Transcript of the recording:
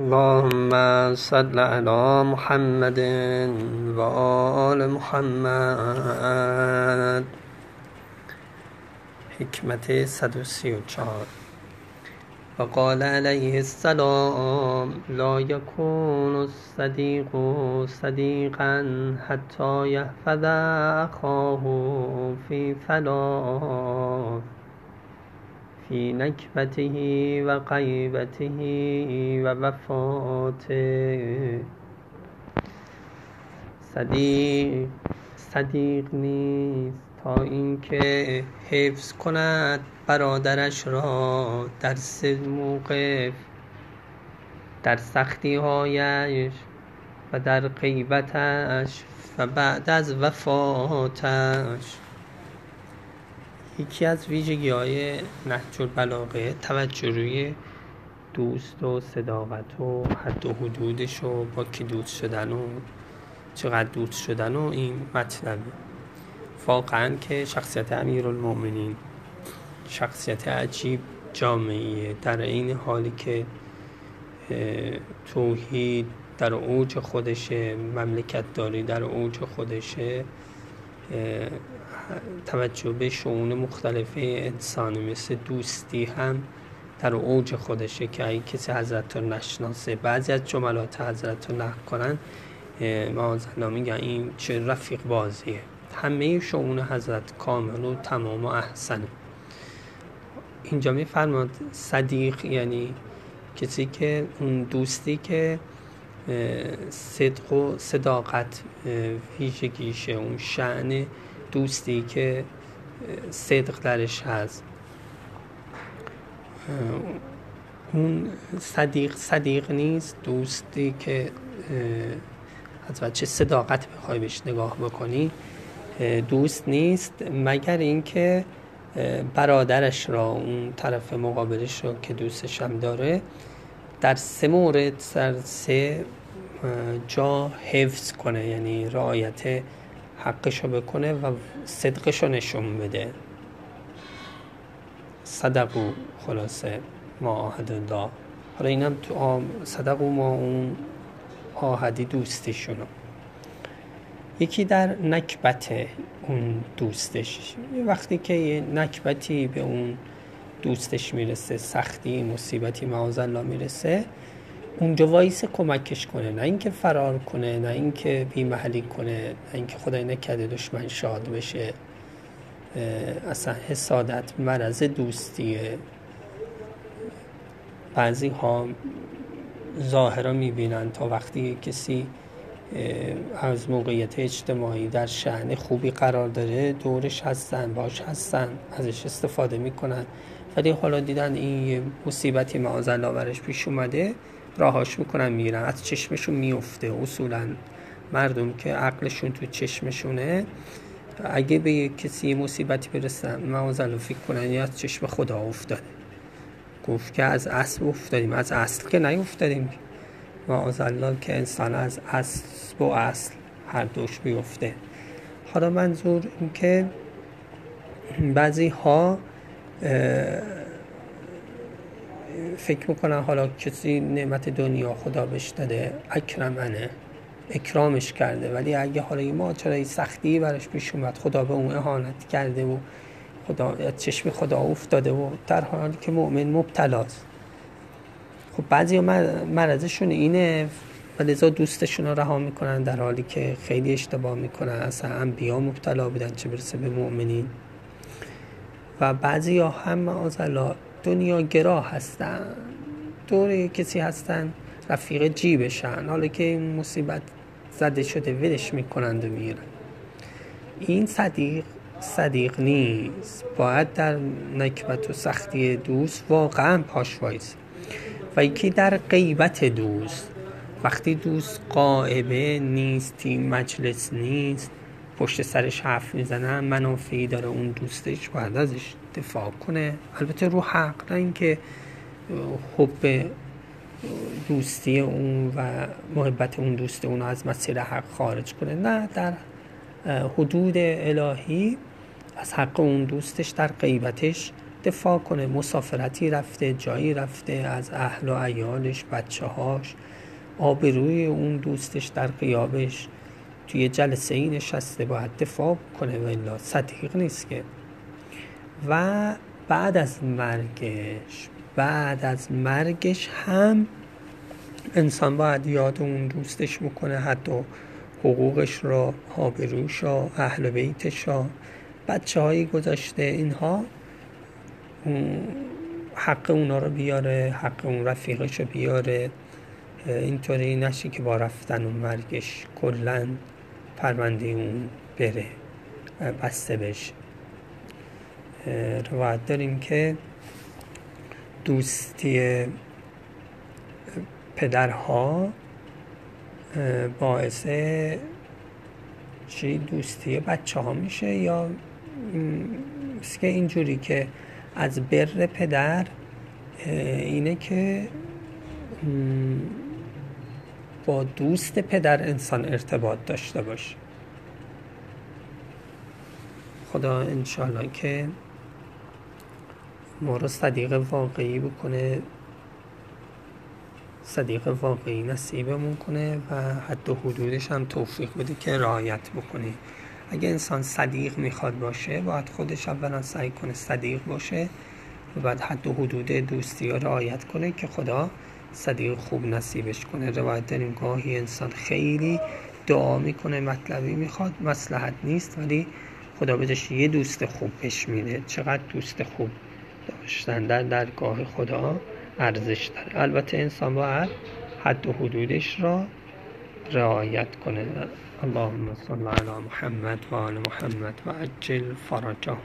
اللهم صل على محمد و آل محمد. حکمت 134 و علیه السلام لا یکون الصدیق صدیقا حتی یحفظ اخاه فی ثلاث فی نکبته و غیبته و وفاته صدیق نیست تا اینکه حفظ کند برادرش را در سه موقف در سختی هایش و در غیبتش و بعد از وفاتش. یکی از ویژگی های نهج البلاغه توجه روی دوست و صداقت و حد و حدودش و با کی دوست شدن و چقدر دوست شدن و این مطلبه واقعا که شخصیت امیرالمؤمنین شخصیت عجیب جامعیه. در این حالی که توحید در اوج خودشه مملکت داری در اوج خودشه توجه به شعون مختلف انسانی مثل دوستی هم در اوج خودشه که اگه کسی حضرت رو نشناسه. بعضی از جملات حضرت رو نقل کنن معاذالله میگن این چه رفیق بازیه. همه شعون حضرت کامل و تمام و احسنه اینجا میفرماد صدیق یعنی کسی که اون دوستی که صدق و صداقت ویژگیشه اون شعن دوستی که صدق درش هست. اون صدیق صدیق نیست دوستی که از چه صداقت بخوای بهش نگاه بکنی دوست نیست مگر اینکه برادرش را اون طرف مقابلش رو که دوستش هم داره در سه مورد در سه جا حفظ کنه یعنی رعایت حقشو بکنه و صدقشو نشون بده. صدقو خلاصه ما آهد الله. حالا اینم تو صدقو ما اون آهدی دوستشونو. یکی در نکبت اون دوستش. وقتی که یه نکبتی به اون دوستش می‌رسه سختی مصیبتی معاذ می‌رسه اونجا وایس کمکش کنه. نه اینکه فرار کنه نه اینکه بیمحلی کنه نه اینکه خدای نکرده دشمن شاد بشه. اصلا حسادت مرض دوستیه. بعضی ها ظاهرا می‌بینن تا وقتی کسی از موقعیت اجتماعی در شهن خوبی قرار داره دورش هستن باش هستن ازش استفاده می‌کنن. ولی حالا دیدن این مصیبتی معاذ برش پیش اومده راهاش می‌کنن میرن. از چشمشون میفته اصولا. مردم که عقلشون تو چشمشونه. اگه به کسی مصیبتی برسن معاذ فکر کنن یا از چشم خدا افتاده. گفت که از اصل افتادیم. از اصل که نیفتادیم. معاذ الله که انسان از اصل و اصل هر دوش بیفته. حالا منظور این که بعضی ها فکر می‌کنن حالا کسی نعمت دنیا خدا بهش داده اکرمنه اکرامش کرده. ولی اگه حالا این ماجرای سختی برش پیش اومد خدا به اون اهانت کرده و خدا چشم خدا افتاده و در حالی که مؤمن مبتلاست. خب بعضی مرضشون اینه و لذا دوستشون رو رها می‌کنن در حالی که خیلی اشتباه می‌کنن. اصلا انبیا مبتلا بودن چه برسه به مؤمنین. و بعضی ها هم دنیا گراه هستن. دور کسی هستن رفیق جیبشن. حالا که این مصیبت زده شده ولش می‌کنند و میرن این صدیق صدیق نیست. باید در نکبت و سختی دوست واقعا پاش و یکی در غیبت دوست. وقتی دوست قائبه نیستی مجلس نیست پشت سرش حرف می‌زنن منافعی داره اون دوستش باید ازش دفاع کنه. البته رو حق نه اینکه حب دوستی اون و محبت اون دوست اون از مسیر حق خارج کنه. نه در حدود الهی از حق اون دوستش در غیبتش دفاع کنه. مسافرتی رفته جایی رفته از اهل و عیالش بچه هاش آبروی اون دوستش در قیابش توی جلسه ای نشسته باید دفاع کنه و صدیق نیست که. و بعد از مرگش بعد از مرگش هم انسان باید یاد اون دوستش بکنه حتی حقوقش را آبروش را اهل بیتش را. بچه هایی گذاشته اینها حق اونا رو بیاره حق اون رفیقش رو بیاره. اینطوری نشه که با رفتن و مرگش کلا پرونده اون بره بسته بشه. روایت داریم که دوستی پدرها باعث چی؟ دوستی بچه ها میشه یا که اینجوری که از بر پدر اینه که با دوست پدر انسان ارتباط داشته باشه خدا انشالله که ما رو صدیق واقعی بکنه صدیق واقعی نصیبمون کنه و حتی حدودش هم توفیق بده که رعایت بکنه. اگه انسان صدیق می‌خواد باشه باید خودش اولا سعی کنه صدیق باشه و بعد حتی حدود دوستی ها رعایت کنه که خدا صدیق خوب نصیبش کنه. روایت داریم گاهی انسان خیلی دعا می‌کنه مطلبی می‌خواد مسلحت نیست ولی خدا بهش یه دوست خوب بهش میده. چقدر دوست خوب داشتن در درگاه خدا ارزش داره. البته انسان باید حد و حدودش را رعایت کنه. اللهم صل علی محمد و آل محمد و عجل فرجهم